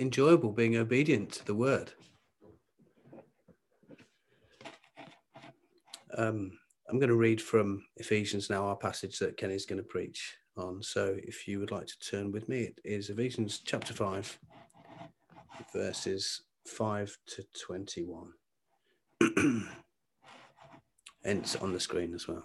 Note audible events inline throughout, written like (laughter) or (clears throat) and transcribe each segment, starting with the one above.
enjoyable being obedient to the word. Um, I'm going to read from Ephesians now, our passage that Kenny's going to preach on. So if you would like to turn with me, it is Ephesians chapter 5, verses 5 to 21. (clears throat) and it's on the screen as well.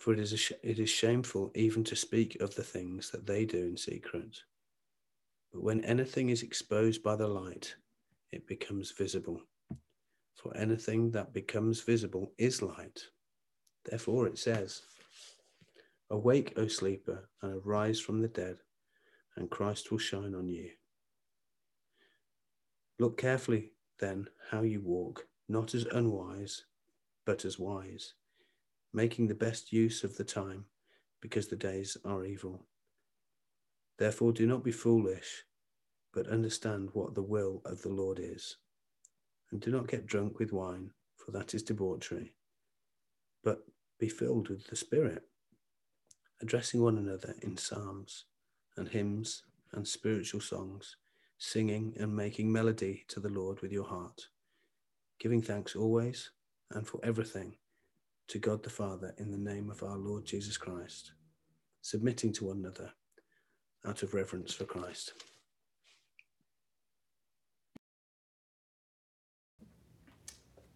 For it is, sh- it is shameful even to speak of the things that they do in secret. But when anything is exposed by the light, it becomes visible. For anything that becomes visible is light. Therefore it says, Awake, O sleeper, and arise from the dead, and Christ will shine on you. Look carefully then how you walk, not as unwise, but as wise, making the best use of the time, because the days are evil. Therefore, do not be foolish, but understand what the will of the Lord is. And do not get drunk with wine, for that is debauchery, but be filled with the Spirit, addressing one another in psalms and hymns and spiritual songs singing and making melody to the Lord with your heart, giving thanks always and for everything to God the Father in the name of our Lord Jesus Christ, submitting to one another out of reverence for Christ.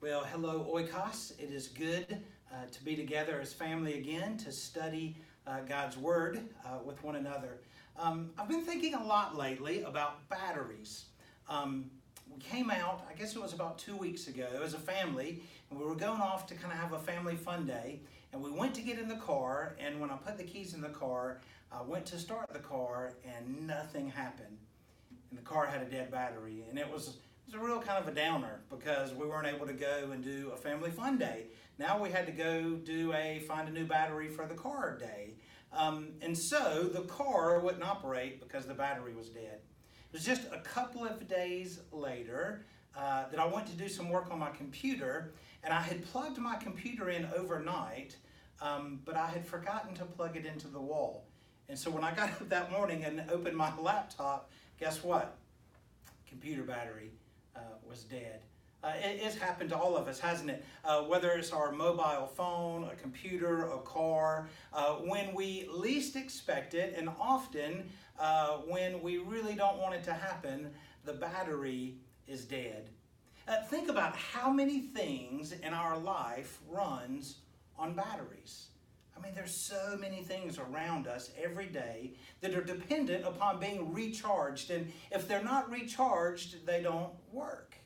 Well, hello, Oikos. It is good uh, to be together as family again to study uh, God's Word uh, with one another. Um, I've been thinking a lot lately about batteries. Um, we came out, I guess it was about two weeks ago, as a family, and we were going off to kind of have a family fun day. And we went to get in the car, and when I put the keys in the car, I went to start the car, and nothing happened. And the car had a dead battery, and it was, it was a real kind of a downer because we weren't able to go and do a family fun day. Now we had to go do a find a new battery for the car day. Um, and so the car wouldn't operate because the battery was dead. It was just a couple of days later uh, that I went to do some work on my computer, and I had plugged my computer in overnight, um, but I had forgotten to plug it into the wall. And so when I got (laughs) up that morning and opened my (laughs) laptop, guess what? Computer battery uh, was dead. Uh, it, it's happened to all of us, hasn't it? Uh, whether it's our mobile phone, a computer, a car, uh, when we least expect it, and often uh, when we really don't want it to happen, the battery is dead. Uh, think about how many things in our life runs on batteries. I mean, there's so many things around us every day that are dependent upon being recharged. And if they're not recharged, they don't work.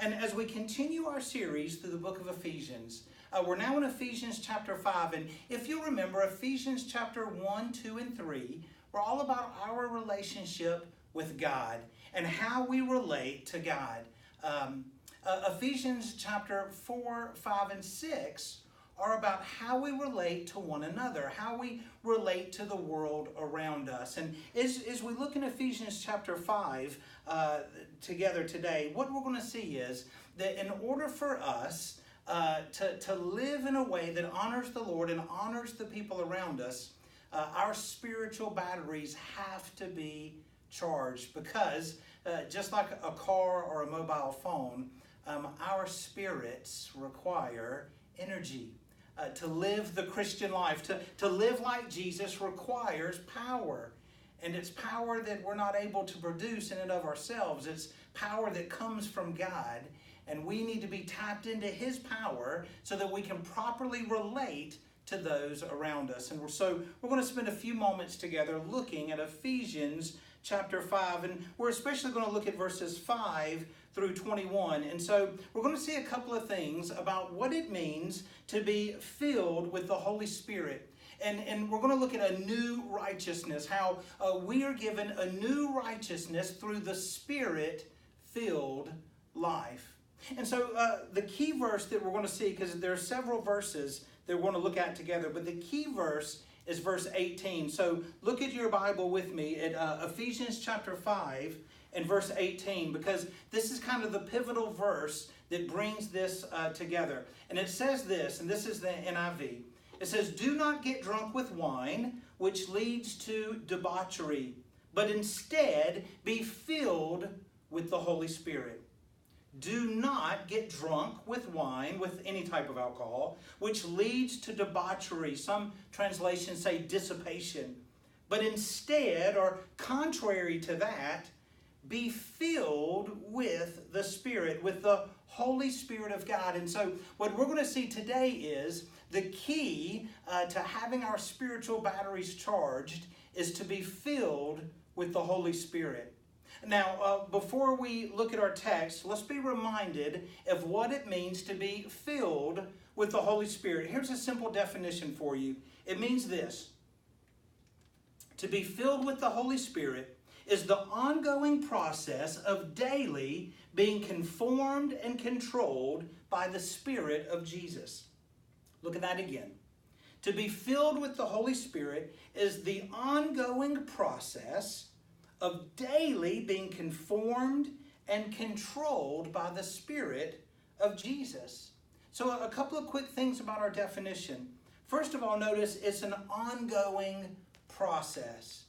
And as we continue our series through the book of Ephesians, uh, we're now in Ephesians chapter 5. And if you remember, Ephesians chapter 1, 2, and 3 were all about our relationship with God and how we relate to God. Um, uh, Ephesians chapter 4, 5, and 6 are about how we relate to one another, how we relate to the world around us. And as, as we look in Ephesians chapter 5 uh, together today, what we're going to see is that in order for us uh, to, to live in a way that honors the Lord and honors the people around us, uh, our spiritual batteries have to be charged because uh, just like a car or a mobile phone, um, our spirits require energy. Uh, to live the Christian life, to, to live like Jesus requires power. And it's power that we're not able to produce in and of ourselves. It's power that comes from God. And we need to be tapped into His power so that we can properly relate to those around us. And we're, so we're going to spend a few moments together looking at Ephesians chapter 5. And we're especially going to look at verses 5 through 21. And so we're going to see a couple of things about what it means to be filled with the Holy Spirit. And, and we're going to look at a new righteousness, how uh, we are given a new righteousness through the Spirit filled life. And so uh, the key verse that we're going to see, because there are several verses that we're going to look at together, but the key verse is verse 18. So look at your Bible with me at uh, Ephesians chapter 5 and verse 18, because this is kind of the pivotal verse that brings this uh, together. And it says this, and this is the NIV. It says, Do not get drunk with wine, which leads to debauchery, but instead be filled with the Holy Spirit. Do not get drunk with wine, with any type of alcohol, which leads to debauchery. Some translations say dissipation. But instead, or contrary to that, be filled with the Spirit, with the Holy Spirit of God. And so, what we're going to see today is the key uh, to having our spiritual batteries charged is to be filled with the Holy Spirit. Now, uh, before we look at our text, let's be reminded of what it means to be filled with the Holy Spirit. Here's a simple definition for you it means this to be filled with the Holy Spirit is the ongoing process of daily being conformed and controlled by the Spirit of Jesus. Look at that again. To be filled with the Holy Spirit is the ongoing process of daily being conformed and controlled by the Spirit of Jesus. So, a couple of quick things about our definition. First of all, notice it's an ongoing process.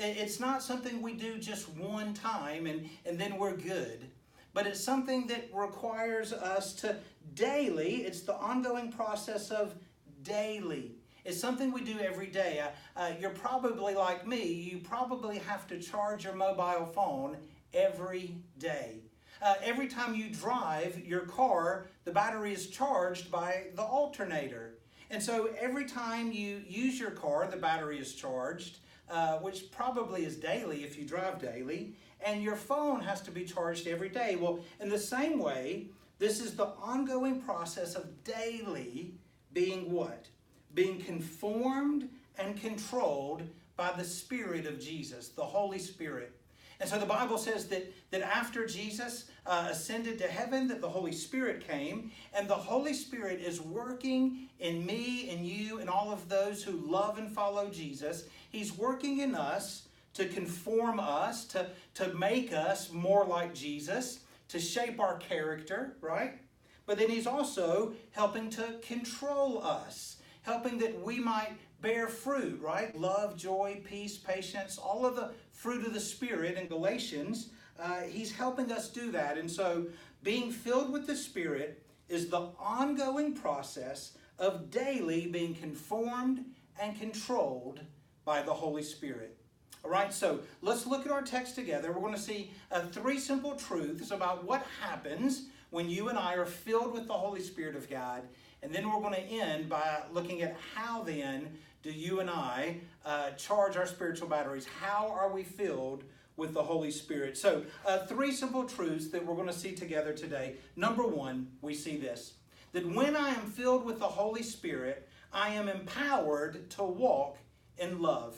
It's not something we do just one time and, and then we're good, but it's something that requires us to daily, it's the ongoing process of daily it's something we do every day. Uh, uh, you're probably like me, you probably have to charge your mobile phone every day. Uh, every time you drive your car, the battery is charged by the alternator. And so every time you use your car, the battery is charged, uh, which probably is daily if you drive daily, and your phone has to be charged every day. Well, in the same way, this is the ongoing process of daily being what? being conformed and controlled by the Spirit of Jesus, the Holy Spirit. And so the Bible says that, that after Jesus uh, ascended to heaven, that the Holy Spirit came, and the Holy Spirit is working in me and you and all of those who love and follow Jesus. He's working in us to conform us, to, to make us more like Jesus, to shape our character, right? But then He's also helping to control us helping that we might bear fruit, right? Love, joy, peace, patience, all of the fruit of the Spirit in Galatians. Uh, he's helping us do that. And so, being filled with the Spirit is the ongoing process of daily being conformed and controlled by the Holy Spirit. All right, so let's look at our text together. We're going to see uh, three simple truths about what happens when you and I are filled with the Holy Spirit of God and then we're going to end by looking at how then do you and I uh, charge our spiritual batteries? How are we filled with the Holy Spirit? So, uh, three simple truths that we're going to see together today. Number one, we see this that when I am filled with the Holy Spirit, I am empowered to walk in love.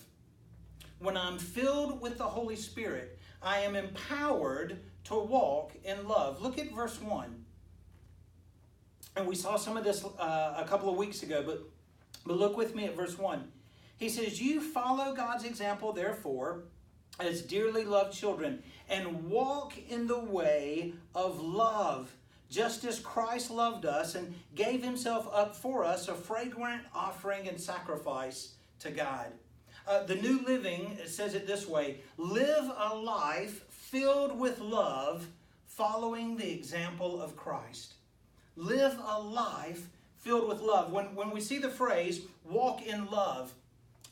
When I'm filled with the Holy Spirit, I am empowered to walk in love. Look at verse 1. And we saw some of this uh, a couple of weeks ago, but, but look with me at verse 1. He says, You follow God's example, therefore, as dearly loved children, and walk in the way of love, just as Christ loved us and gave himself up for us, a fragrant offering and sacrifice to God. Uh, the New Living says it this way live a life filled with love, following the example of Christ. Live a life filled with love. When, when we see the phrase walk in love,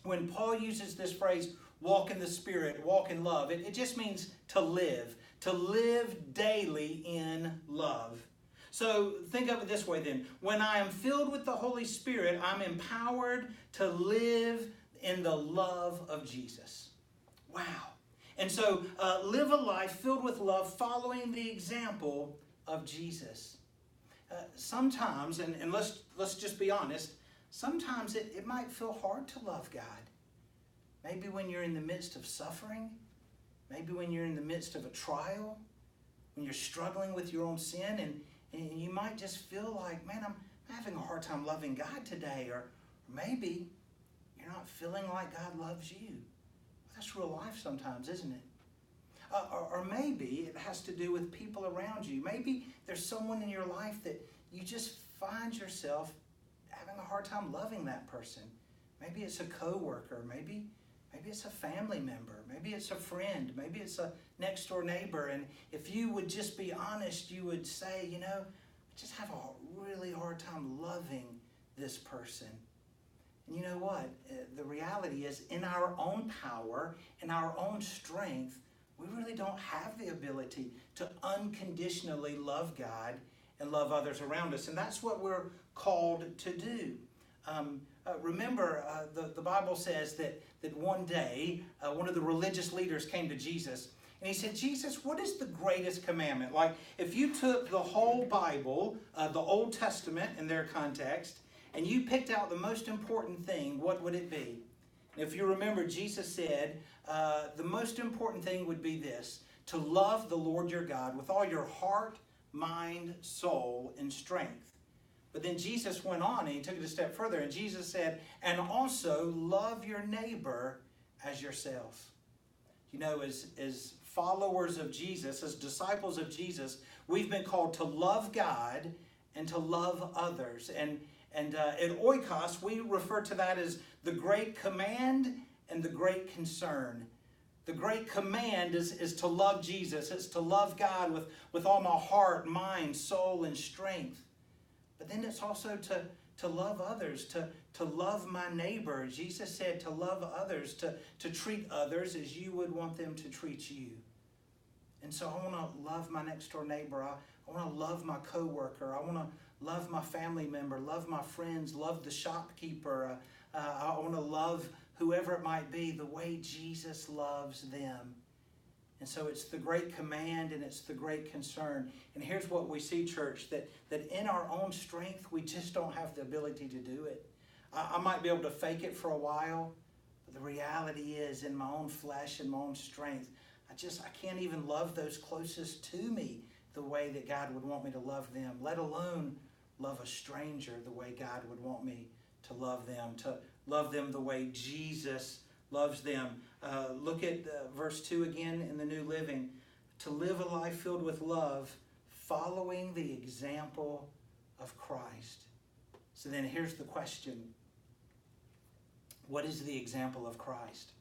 when Paul uses this phrase, walk in the Spirit, walk in love. It, it just means to live, to live daily in love. So think of it this way then. When I am filled with the Holy Spirit, I'm empowered to live in the love of Jesus. Wow. And so uh, live a life filled with love, following the example of Jesus. Uh, sometimes, and, and let's, let's just be honest, sometimes it, it might feel hard to love God. Maybe when you're in the midst of suffering, maybe when you're in the midst of a trial, when you're struggling with your own sin, and, and you might just feel like, man, I'm having a hard time loving God today. Or maybe you're not feeling like God loves you. That's real life sometimes, isn't it? Uh, or, or, maybe it has to do with people around you. Maybe there's someone in your life that you just find yourself having a hard time loving that person. Maybe it's a coworker. Maybe maybe it's a family member. Maybe it's a friend. Maybe it's a next door neighbor. And if you would just be honest, you would say, you know, I just have a really hard time loving this person. And you know what? Uh, the reality is, in our own power, in our own strength, we really don't have the ability to unconditionally love God and love others around us. And that's what we're called to do. Um, uh, remember, uh, the, the Bible says that, that one day uh, one of the religious leaders came to Jesus and he said, Jesus, what is the greatest commandment? Like, if you took the whole Bible, uh, the Old Testament in their context, and you picked out the most important thing, what would it be? If you remember, Jesus said, uh, the most important thing would be this to love the Lord your God with all your heart, mind, soul, and strength. But then Jesus went on and he took it a step further, and Jesus said, and also love your neighbor as yourself. You know, as, as followers of Jesus, as disciples of Jesus, we've been called to love God and to love others. And, and uh, at Oikos, we refer to that as the great command and the great concern. The great command is, is to love Jesus, it's to love God with, with all my heart, mind, soul, and strength. But then it's also to, to love others, to, to love my neighbor. Jesus said to love others, to, to treat others as you would want them to treat you. And so I want to love my next door neighbor. I, I want to love my coworker. I want to love my family member, love my friends, love the shopkeeper. Uh, uh, I want to love whoever it might be, the way Jesus loves them. And so it's the great command and it's the great concern. And here's what we see, church, that, that in our own strength, we just don't have the ability to do it. I, I might be able to fake it for a while, but the reality is, in my own flesh and my own strength, I just I can't even love those closest to me the way that God would want me to love them, let alone love a stranger the way God would want me to love them, to love them the way Jesus loves them. Uh, look at uh, verse 2 again in the New Living. To live a life filled with love, following the example of Christ. So then here's the question What is the example of Christ?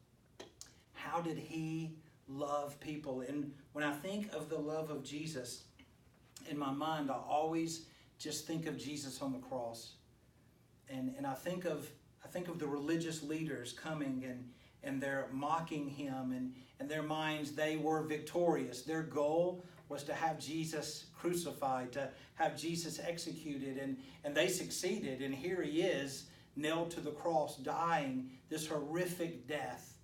How did he love people? And when I think of the love of Jesus, in my mind, I always just think of Jesus on the cross. And, and I think of I think of the religious leaders coming and, and they're mocking him, and in their minds, they were victorious. Their goal was to have Jesus crucified, to have Jesus executed, and, and they succeeded. And here he is, nailed to the cross, dying this horrific death.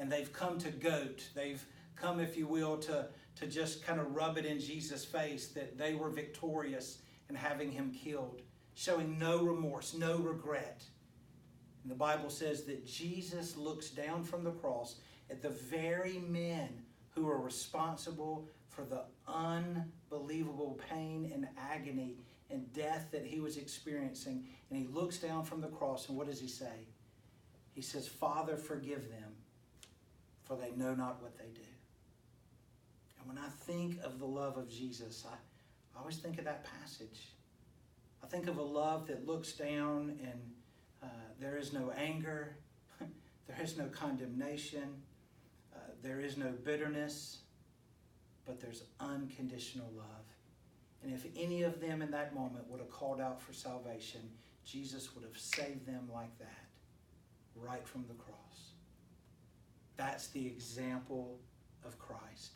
And they've come to goat. They've come, if you will, to, to just kind of rub it in Jesus' face that they were victorious in having him killed, showing no remorse, no regret. And the Bible says that Jesus looks down from the cross at the very men who are responsible for the unbelievable pain and agony and death that he was experiencing. And he looks down from the cross, and what does he say? He says, Father, forgive them, for they know not what they do. And when I think of the love of Jesus, I, I always think of that passage. I think of a love that looks down and uh, there is no anger. (laughs) there is no condemnation. Uh, there is no bitterness. But there's unconditional love. And if any of them in that moment would have called out for salvation, Jesus would have saved them like that, right from the cross. That's the example of Christ.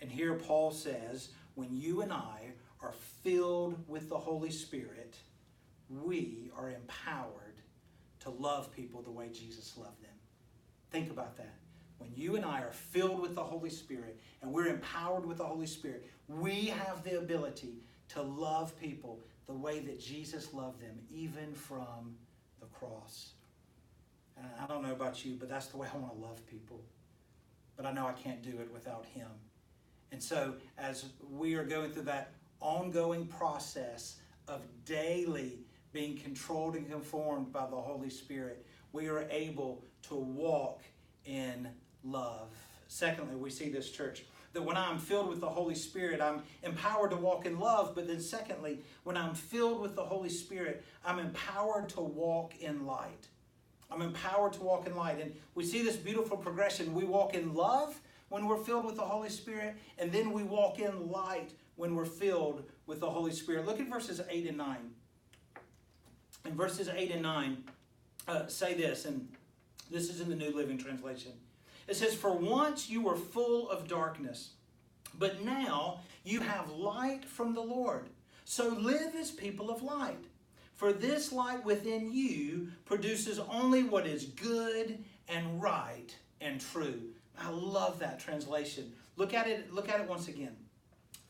And here Paul says, when you and I are filled with the Holy Spirit, we are empowered to love people the way Jesus loved them. Think about that. When you and I are filled with the Holy Spirit and we're empowered with the Holy Spirit, we have the ability to love people the way that Jesus loved them, even from the cross. And I don't know about you, but that's the way I want to love people. But I know I can't do it without Him. And so, as we are going through that ongoing process of daily being controlled and conformed by the Holy Spirit, we are able to walk in love. Secondly, we see this church that when I'm filled with the Holy Spirit, I'm empowered to walk in love. But then, secondly, when I'm filled with the Holy Spirit, I'm empowered to walk in light. I'm empowered to walk in light. And we see this beautiful progression. We walk in love when we're filled with the Holy Spirit, and then we walk in light when we're filled with the Holy Spirit. Look at verses 8 and 9. In verses 8 and 9, uh, say this, and this is in the New Living Translation. It says, For once you were full of darkness, but now you have light from the Lord. So live as people of light. For this light within you produces only what is good and right and true. I love that translation. Look at it, look at it once again.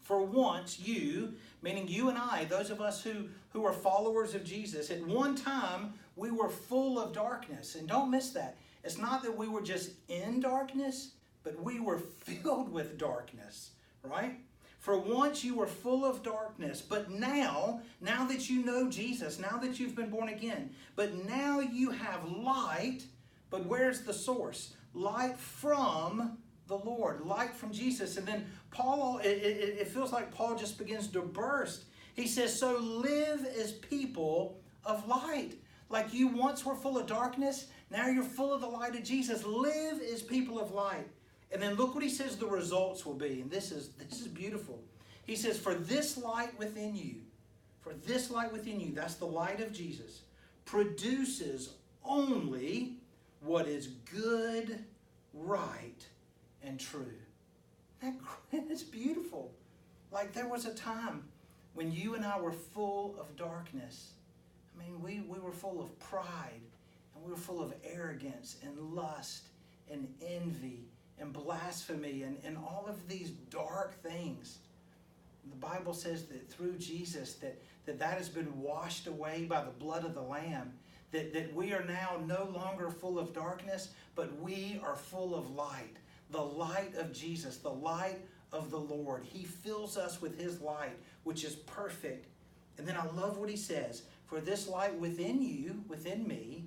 For once you, meaning you and I, those of us who, who are followers of Jesus, at one time we were full of darkness. And don't miss that. It's not that we were just in darkness, but we were (laughs) filled with darkness, right? For once you were full of darkness, but now, now that you know Jesus, now that you've been born again, but now you have light, but where's the source? Light from the Lord, light from Jesus. And then Paul, it, it, it feels like Paul just begins to burst. He says, So live as people of light. Like you once were full of darkness, now you're full of the light of Jesus. Live as people of light. And then look what he says the results will be. And this is this is beautiful. He says, For this light within you, for this light within you, that's the light of Jesus, produces only what is good, right, and true. That, (laughs) that's beautiful. Like there was a time when you and I were full of darkness. I mean, we, we were full of pride and we were full of arrogance and lust and envy and blasphemy and, and all of these dark things. The Bible says that through Jesus that, that that has been washed away by the blood of the Lamb. That, that we are now no longer full of darkness, but we are full of light. The light of Jesus, the light of the Lord. He fills us with His light, which is perfect. And then I love what He says For this light within you, within me,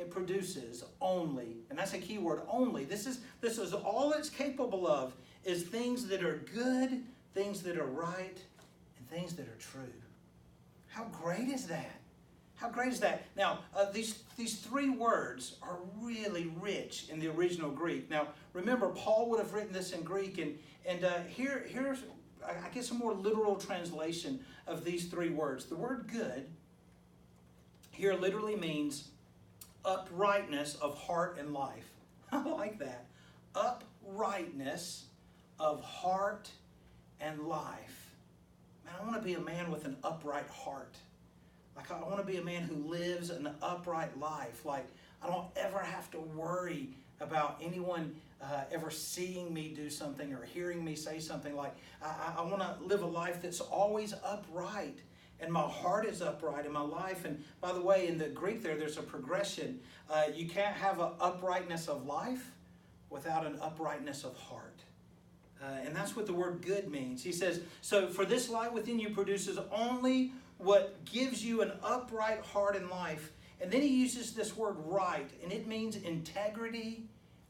it produces only, and that's a key word, only. This is, this is all it's capable of, is things that are good, things that are right, and things that are true. How great is that? How great is that? Now, uh, these, these three words are really rich in the original Greek. Now, remember, Paul would have written this in Greek, and, and uh, here, here's, I guess, a more literal translation of these three words. The word good here literally means uprightness of heart and life. (laughs) I like that. Uprightness of heart and life. Man, I want to be a man with an upright heart. Like, I want to be a man who lives an upright life. Like, I don't ever have to worry about anyone uh, ever seeing me do something or hearing me say something. Like, I, I want to live a life that's always upright and my heart is upright in my life. And by the way, in the Greek there, there's a progression. Uh, you can't have an uprightness of life without an uprightness of heart. Uh, and that's what the word good means. He says, So for this light within you produces only what gives you an upright heart in life. And then he uses this word right, and it means integrity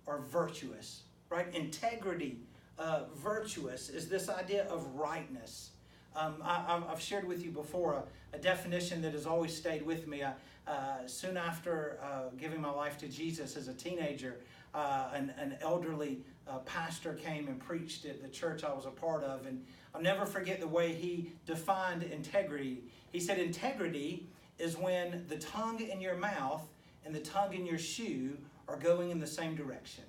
or virtuous, right? Integrity, uh, virtuous, is this idea of rightness. Um, I, have shared with you before a, a, definition that has always stayed with me. Uh, soon after uh, giving my life to Jesus as a teenager, uh, an, an, elderly uh, pastor came and preached at the church I was a part of. And I'll never forget the way he defined integrity. He said, Integrity is when the tongue in your mouth and the tongue in your shoe are going in the same direction.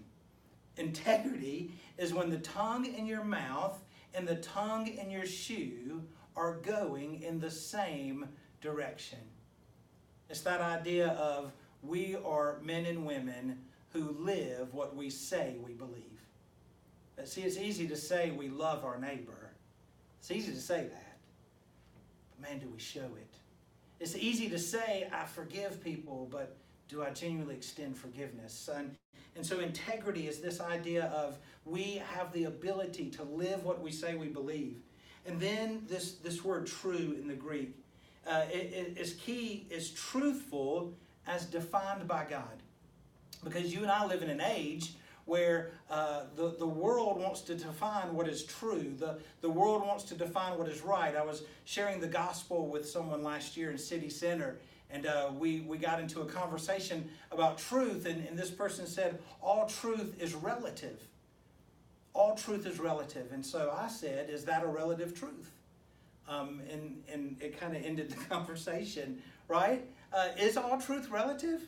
Integrity is when the tongue in your mouth and the tongue in your shoe are going in the same direction. It's that idea of we are men and women who live what we say we believe. But see, it's easy to say we love our neighbor. It's easy to say that. But man, do we show it? It's easy to say I forgive people, but do I genuinely extend forgiveness? And, and so integrity is this idea of we have the ability to live what we say we believe. And then this, this word true in the Greek uh, is key, is truthful as defined by God. Because you and I live in an age where uh, the, the world wants to define what is true. The, the world wants to define what is right. I was sharing the gospel with someone last year in City Center, and uh, we, we got into a conversation about truth, and, and this person said, All truth is relative. All truth is relative. And so I said, Is that a relative truth? Um, and, and it kind of ended the (laughs) conversation, right? Uh, is all truth relative?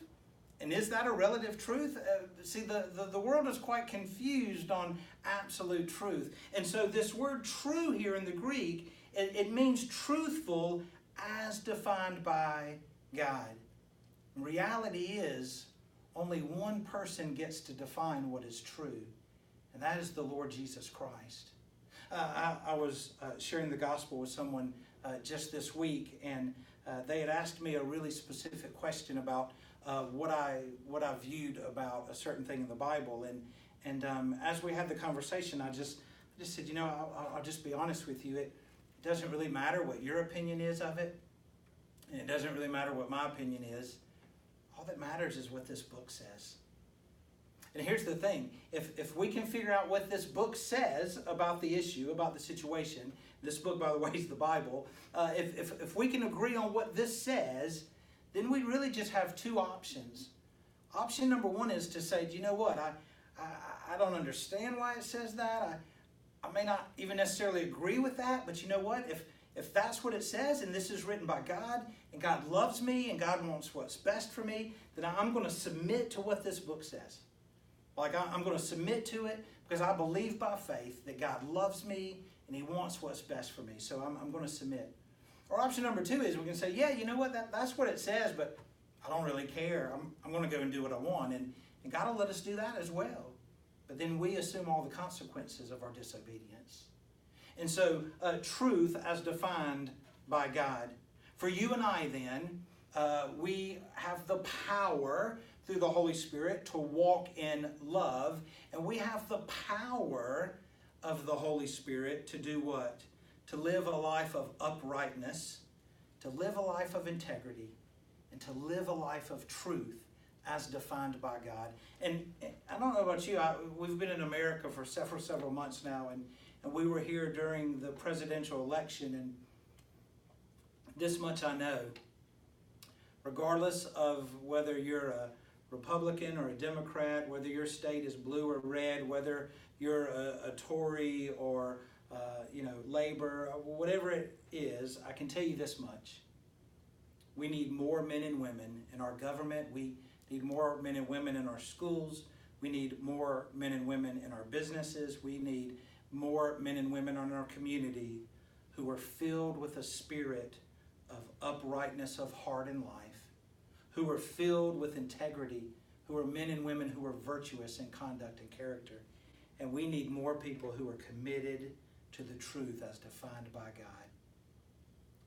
And is that a relative truth? Uh, see, the, the, the world is quite confused on absolute truth. And so, this word true here in the Greek, it, it means truthful as defined by God. Reality is only one person gets to define what is true, and that is the Lord Jesus Christ. Uh, I, I, was uh, sharing the gospel with someone uh, just this week, and uh, they had asked me a really specific question about uh, what I what I viewed about a certain thing in the Bible, and and um, as we had the conversation, I just I just said, you know, I'll, I'll just be honest with you. It, it doesn't really matter what your opinion is of it, and it doesn't really matter what my opinion is. All that matters is what this book says. And here's the thing if, if we can figure out what this book says about the issue, about the situation, this book, by the way, (laughs) is the Bible. Uh, if, if, if we can agree on what this says, then we really just have two options. Option number one is to say, do you know what? I, I, I don't understand why it says that. I, I may not even necessarily agree with that, but you know what? If, if that's what it says and this is written by God and God loves me and God wants what's best for me, then I'm going to submit to what this book says. Like I'm going to submit to it because I believe by faith that God loves me and He wants what's best for me. So I'm, I'm going to submit. Or option number two is we can say, yeah, you know what, that, that's what it says, but I don't really care. I'm, I'm going to go and do what I want. And, and God will let us do that as well. But then we assume all the consequences of our disobedience. And so, uh, truth as defined by God. For you and I, then, uh, we have the power through the Holy Spirit to walk in love. And we have the power of the Holy Spirit to do what? To live a life of uprightness, to live a life of integrity, and to live a life of truth as defined by God. And I don't know about you, I, we've been in America for several, several months now, and, and we were here during the presidential election, and this much I know. Regardless of whether you're a Republican or a Democrat, whether your state is blue or red, whether you're a, a Tory or uh, you know Labor, whatever it is, I can tell you this much: we need more men and women in our government. We need more men and women in our schools. We need more men and women in our businesses. We need more men and women in our community who are filled with a spirit of uprightness of heart and life who are filled with integrity, who are men and women who are virtuous in conduct and character. And we need more people who are committed to the truth as defined by God.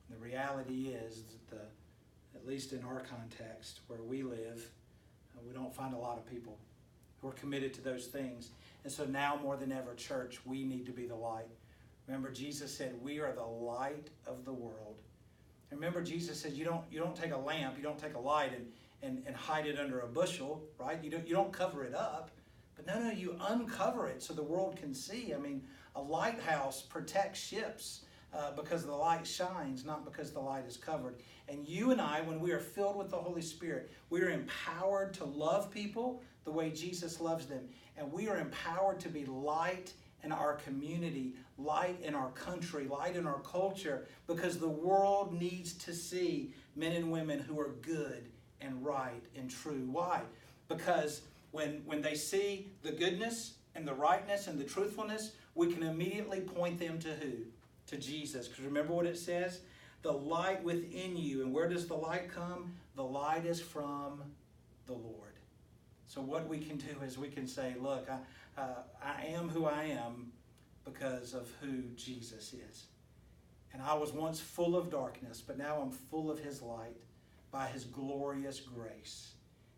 The reality is that, the, at least in our context where we live, uh, we don't find a lot of people who are committed to those things. And so now more than ever, church, we need to be the light. Remember, Jesus said, We are the light of the world. Remember, Jesus said you don't you don't take a lamp, you don't take a light and, and, and hide it under a bushel, right? You don't you don't cover it up. But no, no, you uncover it so the world can see. I mean, a lighthouse protects ships uh, because the light shines, not because the light is covered. And you and I, when we are filled with the Holy Spirit, we are empowered to love people the way Jesus loves them. And we are empowered to be light in our community, light in our country, light in our culture, because the world needs to see men and women who are good and right and true. Why? Because when, when they see the goodness and the rightness and the truthfulness, we can immediately point them to who? To Jesus. Because remember what it says? The light within you. And where does the light come? The light is from the Lord. So what we can do is we can say, look, I, uh, I am who I am because of who Jesus is. And I was once full of darkness, but now I'm full of his light by his glorious grace.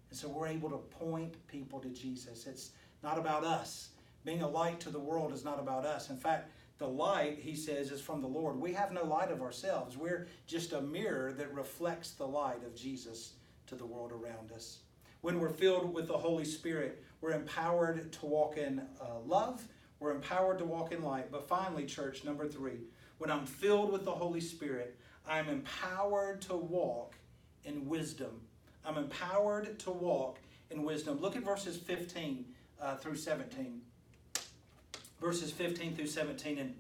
And so we're able to point people to Jesus. It's not about us. Being a light to the world is not about us. In fact, the light, he says, is from the Lord. We have no light of ourselves. We're just a mirror that reflects the light of Jesus to the world around us. When we're filled with the Holy Spirit, we're empowered to walk in uh, love. We're empowered to walk in light. But finally, church, number three, when I'm filled with the Holy Spirit, I'm empowered to walk in wisdom. I'm empowered to walk in wisdom. Look at verses 15 uh, through 17. Verses 15 through 17. And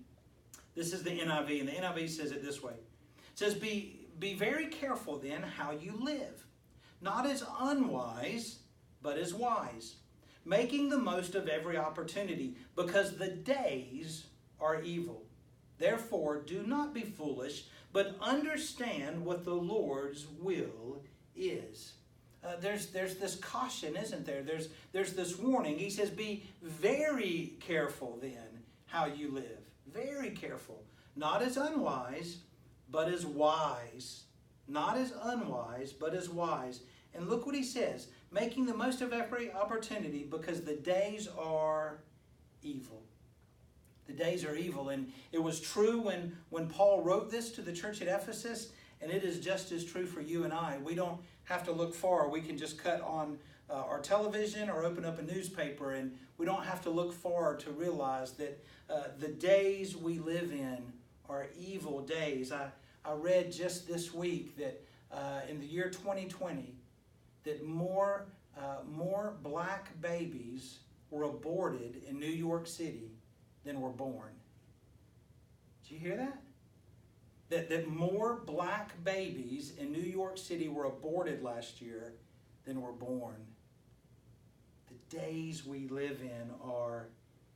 this is the NIV, and the NIV says it this way. It says, Be, be very careful then how you live, not as unwise, but as wise, making the most of every opportunity, because the days are evil. Therefore, do not be foolish, but understand what the Lord's will is. Uh, there's, there's this caution, isn't there? There's, there's this warning. He says, Be very careful then how you live. Very careful. Not as unwise, but as wise. Not as unwise, but as wise. And look what he says making the most of every opportunity because the days are evil. The days are evil. And it was true when, when Paul wrote this to the church at Ephesus, and it is just as true for you and I. We don't have to look far. We can just cut on uh, our television or open up a newspaper, and we don't have to look far to realize that uh, the days we live in are evil days. I, I read just this week that uh, in the year 2020, that more, uh, more black babies were aborted in New York City than were born. Did you hear that? that, that more black babies in New York City were aborted last year than were born. The days we live in are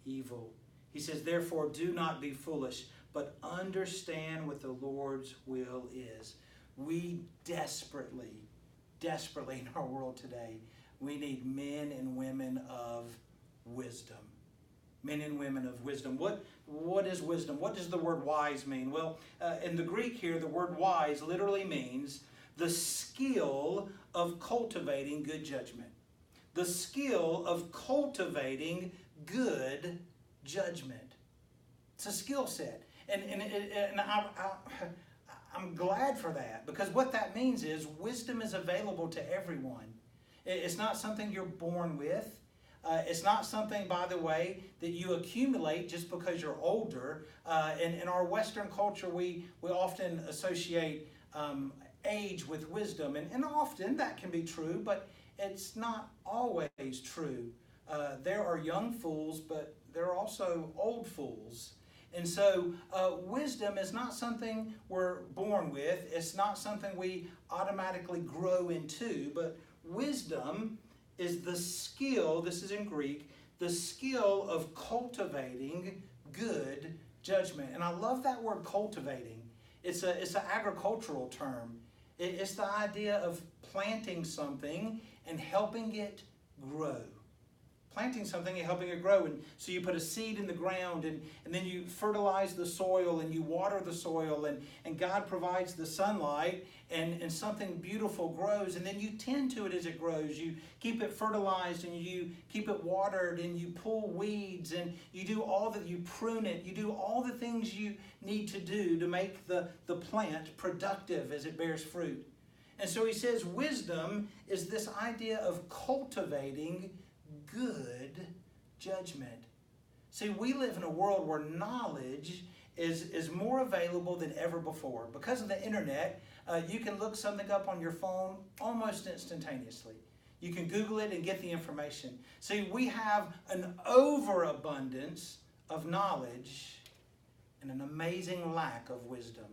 evil. He says, Therefore, do not be foolish, but understand what the Lord's will is. We desperately, desperately in our world today, we need men and women of wisdom men and women of wisdom. What, what is wisdom? What does the word wise mean? Well, uh, in the Greek here, the word wise literally means the skill of cultivating good judgment. The skill of cultivating good judgment. It's a skill set. And, and, and I, I, I'm glad for that because what that means is wisdom is available to everyone. It's not something you're born with. Uh, it's not something, by the way, that you accumulate just because you're older. Uh, in, in our Western culture, we, we often associate um, age with wisdom, and, and often that can be true, but it's not always true. Uh, there are young fools, but there are also old fools. And so, uh, wisdom is not something we're born with, it's not something we automatically grow into, but wisdom is the skill, this is in Greek, the skill of cultivating good judgment. And I love that word cultivating. It's, a, it's an agricultural term. It, it's the idea of planting something and helping it grow planting something and helping it grow. And so you put a seed in the ground and, and then you fertilize the soil and you water the soil and, and God provides the sunlight and, and something beautiful grows. And then you tend to it as it grows. You keep it fertilized and you keep it watered and you pull weeds and you do all that, you prune it, you do all the things you need to do to make the, the plant productive as it bears fruit. And so he says wisdom is this idea of cultivating good judgment. See, we live in a world where knowledge is, is more available than ever before. Because of the internet, uh, you can look something up on your phone almost instantaneously. You can Google it and get the information. See, we have an overabundance of knowledge and an amazing lack of wisdom.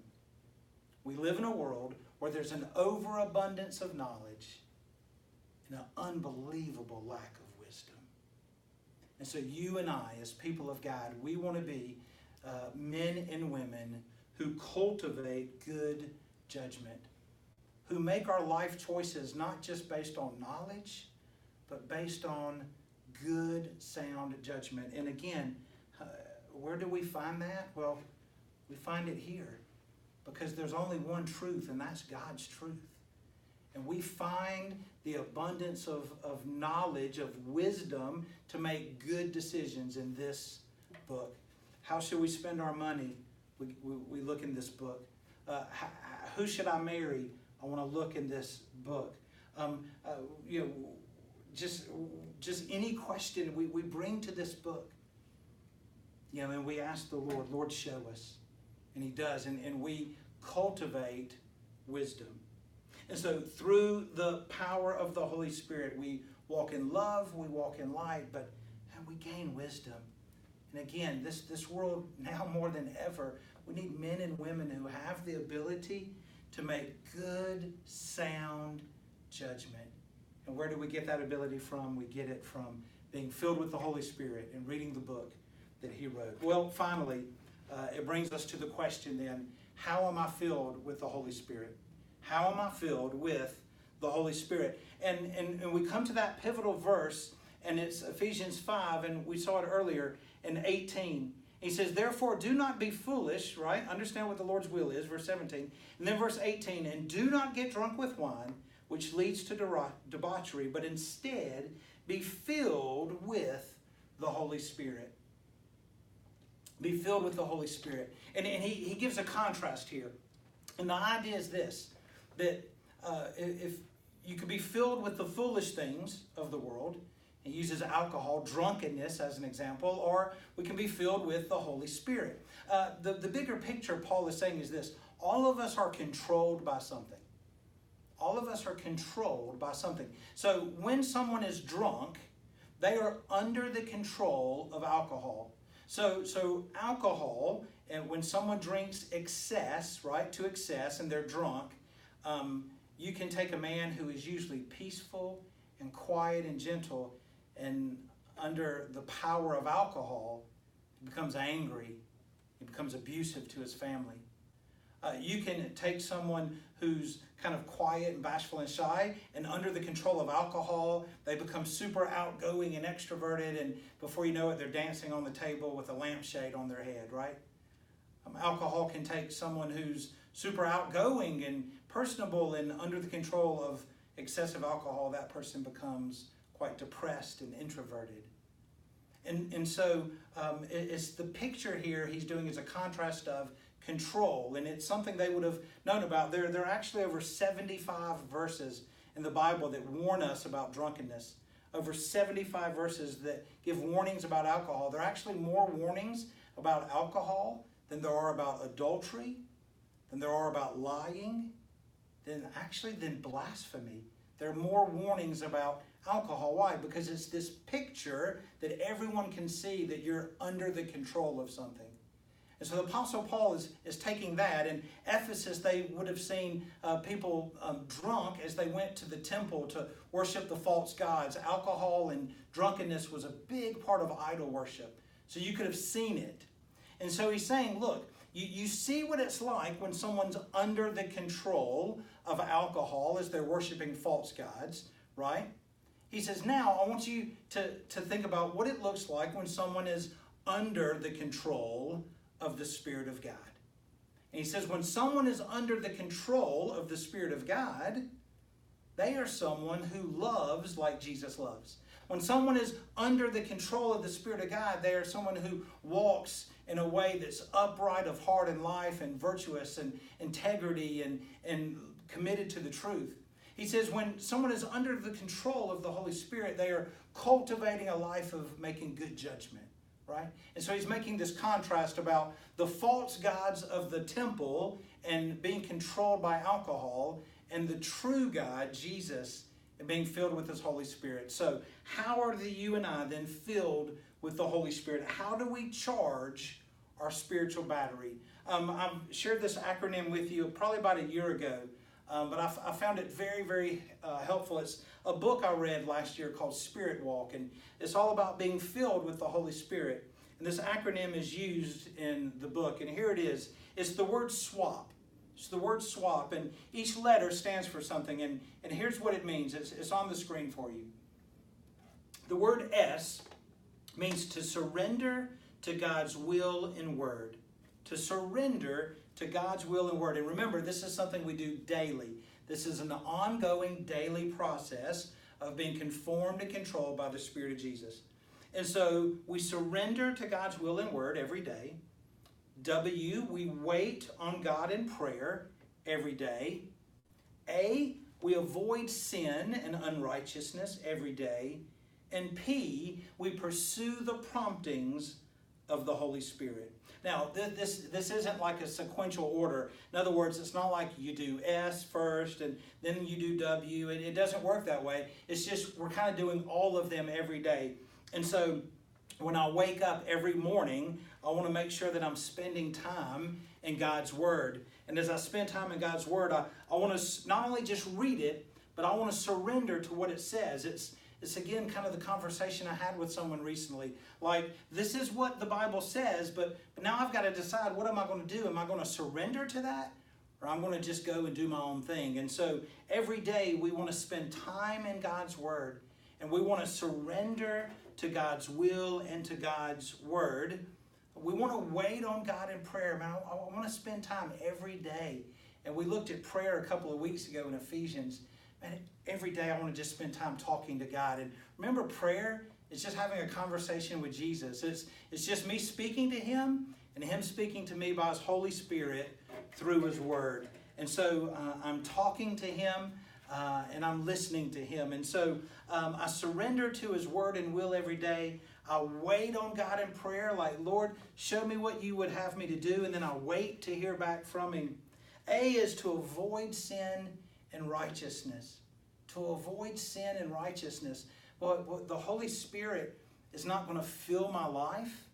We live in a world where there's an overabundance of knowledge and an unbelievable lack of And so, you and I, as people of God, we want to be uh, men and women who cultivate good judgment, who make our life choices not just based on knowledge, but based on good, sound judgment. And again, uh, where do we find that? Well, we find it here because there's only one truth, and that's God's truth. And we find the abundance of, of knowledge, of wisdom to make good decisions in this book. How should we spend our money? We, we, we look in this book. Uh, who should I marry? I want to look in this book. Um, uh, you know, just just any question we, we bring to this book. You know, and we ask the Lord, Lord, show us. And He does. And, and we cultivate wisdom. And so through the power of the Holy Spirit, we walk in love, we walk in light, but and we gain wisdom. And again, this, this world (laughs) now more than ever, we need men and women who have the ability to make good, sound judgment. And where do we get that ability from? We get it from being filled with the Holy Spirit and reading the book that He wrote. Well, finally, uh, it brings us to the question then how am I filled with the Holy Spirit? How am I filled with the Holy Spirit? And, and, and we come to that pivotal verse, and it's Ephesians 5, and we saw it earlier in 18. He says, Therefore, do not be foolish, right? Understand what the Lord's will is, verse 17. And then verse 18, and do not get drunk with wine, which leads to debauchery, but instead be filled with the Holy Spirit. Be filled with the Holy Spirit. And, and he, he gives a contrast here. And the idea is this that uh, if you could be filled with the foolish things of the world, he uses alcohol, drunkenness as an example, or we can be filled with the Holy Spirit. Uh, the, the bigger picture Paul is saying is this all of us are controlled by something. All of us are controlled by something. So when someone is drunk, they are under the control of alcohol. So, so alcohol, and when someone drinks excess, right, to excess, and they're drunk, um, you can take a man who is usually peaceful and quiet and gentle, and under the power of alcohol, he becomes angry, he becomes abusive to his family. Uh, you can take someone who's kind of quiet and bashful and shy, and under the control of alcohol, they become super outgoing and extroverted, and before you know it, they're dancing on the table with a lampshade on their head, right? Um, alcohol can take someone who's super outgoing and personable, and under the control of excessive alcohol, that person becomes quite depressed and introverted. And, and so um, it's the picture here he's doing is a contrast of control, and it's something they would have known about. There, there are actually over 75 verses in the Bible that warn us about drunkenness. Over 75 verses that give warnings about alcohol. There are actually more warnings about alcohol than there are about adultery, than there are about lying, than actually than blasphemy. There are more warnings about alcohol. Why? Because it's this picture that everyone can see that you're under the control of something. And so the Apostle Paul is, is taking that. In Ephesus, they would have seen uh, people um, drunk as they went to the temple to worship the false gods. Alcohol and drunkenness was a big part of idol worship. So you could have seen it. And so he's saying, look, you, you see what it's like when someone's under the control of alcohol as they're worshiping false gods, right? He says, now I want you to, to think about what it looks like when someone is under the control of the Spirit of God. And he says, when someone is under the control of the Spirit of God, they are someone who loves like Jesus loves. When someone is under the control of the Spirit of God, they are someone who walks in a way that's upright of heart and life and virtuous and integrity and, and committed to the truth. He says, when someone is under the control of the Holy Spirit, they are cultivating a life of making good judgment right? And so he's making this contrast about the false gods of the temple and being controlled by alcohol and the true God, Jesus, and being filled with his Holy Spirit. So, how are the you and I then filled with the Holy Spirit? How do we charge our spiritual battery? Um, I've shared this acronym with you probably about a year ago. Um, but I, found it very, very uh, helpful. It's a book I read last year called Spirit Walk, and it's all about being filled with the Holy Spirit. And this acronym is used in the book, and here it is. It's the word swap. It's the word swap, and each letter stands for something, and, and here's what it means. It's, it's on the screen for you. The word S means to surrender to God's will and word. To surrender to God's will and word. And remember, this is something we do daily. This is an ongoing daily process of being conformed and controlled by the Spirit of Jesus. And so we surrender to God's will and word every day. W, we wait on God in prayer every day. A, we avoid sin and unrighteousness every day. And P, we pursue the promptings of the Holy Spirit. Now, this, this isn't like a sequential order. In other words, it's not like you do S first and then you do W. It, it doesn't work that way. It's just we're kind of doing all of them every day. And so when I wake up every morning, I want to make sure that I'm spending time in God's Word. And as I spend time in God's Word, I, I want to not only just read it, but I want to surrender to what it says. It's it's again kind of the conversation I had with someone recently. Like, this is what the Bible says, but, but now I've got to decide what am I going to do? Am I going to surrender to that? Or I'm going to just go and do my own thing. And so every day we want to spend time in God's Word and we want to surrender to God's will and to God's Word. We want to wait on God in prayer. Man, I, I want to spend time every day. And we looked at prayer a couple of weeks ago in Ephesians man, every day I want to just spend time talking to God. And remember, prayer is just having a conversation with Jesus. It's, it's just me speaking to Him and Him speaking to me by His Holy Spirit through His Word. And so uh, I'm talking to Him uh, and I'm listening to Him. And so um, I surrender to His Word and will every day. I wait on God in prayer, like, Lord, show me what you would have me to do. And then I wait to hear back from Him. A is to avoid sin and righteousness. To avoid sin and righteousness. Well, the Holy Spirit is not going to fill my life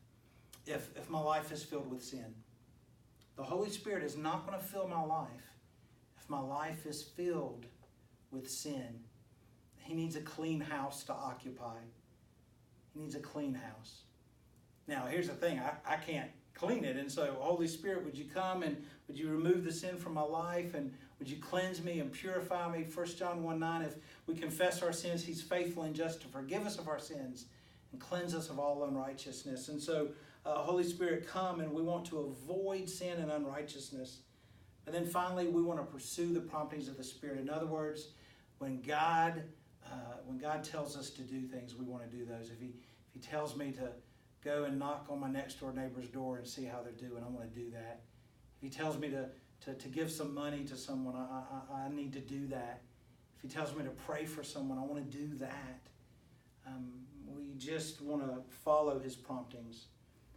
if, if my life is filled with sin. The Holy Spirit is not going to fill my life if my life is filled with sin. He needs a clean house to occupy. He needs a clean house. Now, here's the thing I, I can't clean it. And so, Holy Spirit, would you come and would you remove the sin from my life? And would you cleanse me and purify me? 1 John 1 9, if we confess our sins, he's faithful and just to forgive us of our sins and cleanse us of all unrighteousness. And so, uh, Holy Spirit, come and we want to avoid sin and unrighteousness. And then finally, we want to pursue the promptings of the Spirit. In other words, when God, uh, when God tells us to do things, we want to do those. If He, if He tells me to go and knock on my next door neighbor's door and see how they're doing, I want to do that. If He tells me to to, to give some money to someone, I, I, I need to do that. If he tells me to pray for someone, I want to do that. Um, we just want to follow his promptings.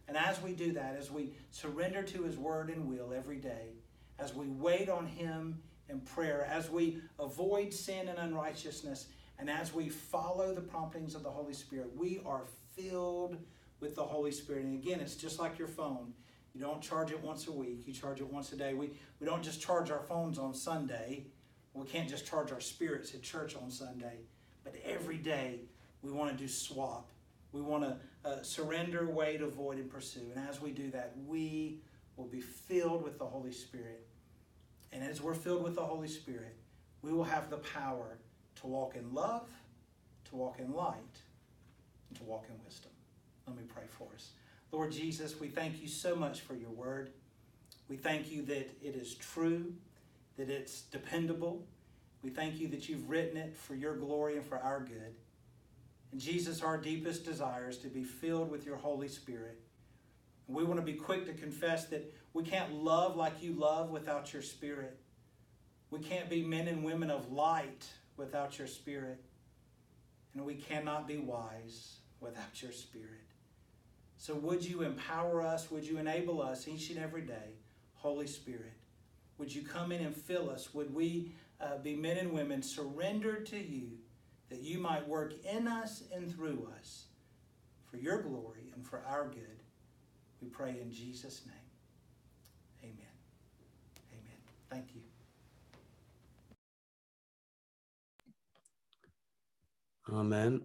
And as we do that, as we surrender to his word and will every day, as we wait on him in prayer, as we avoid sin and unrighteousness, and as we follow the promptings of the Holy Spirit, we are filled with the Holy Spirit. And again, it's just like your phone. You don't charge it once a week, you charge it once a day. We, we don't just charge our phones on Sunday. We can't just charge our spirits at church on Sunday. But every day we want to do swap. We want to uh, surrender, wait, avoid, and pursue. And as we do that, we will be filled with the Holy Spirit. And as we're filled with the Holy Spirit, we will have the power to walk in love, to walk in light, and to walk in wisdom. Let me pray for us. Lord Jesus, we thank you so much for your word. We thank you that it is true, that it's dependable. We thank you that you've written it for your glory and for our good. And Jesus, our deepest desire is to be filled with your Holy Spirit. And we want to be quick to confess that we can't love like you love without your Spirit. We can't be men and women of light without your Spirit. And we cannot be wise without your Spirit. So would you empower us? Would you enable us each and every day, Holy Spirit? Would you come in and fill us? Would we uh, be men and women surrendered to you that you might work in us and through us for your glory and for our good? We pray in Jesus' name. Amen. Amen. Thank you. Amen.